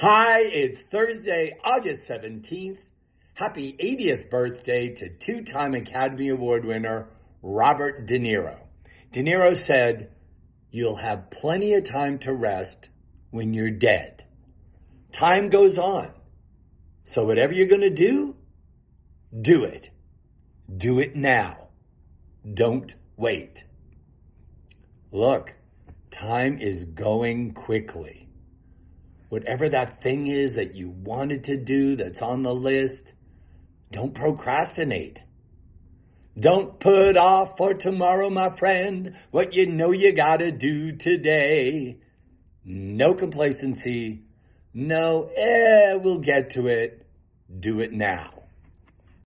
Hi, it's Thursday, August 17th. Happy 80th birthday to two time Academy Award winner Robert De Niro. De Niro said, You'll have plenty of time to rest when you're dead. Time goes on. So, whatever you're going to do, do it. Do it now. Don't wait. Look, time is going quickly whatever that thing is that you wanted to do that's on the list, don't procrastinate. Don't put off for tomorrow, my friend, what you know you gotta do today. No complacency. No, eh, we'll get to it. Do it now.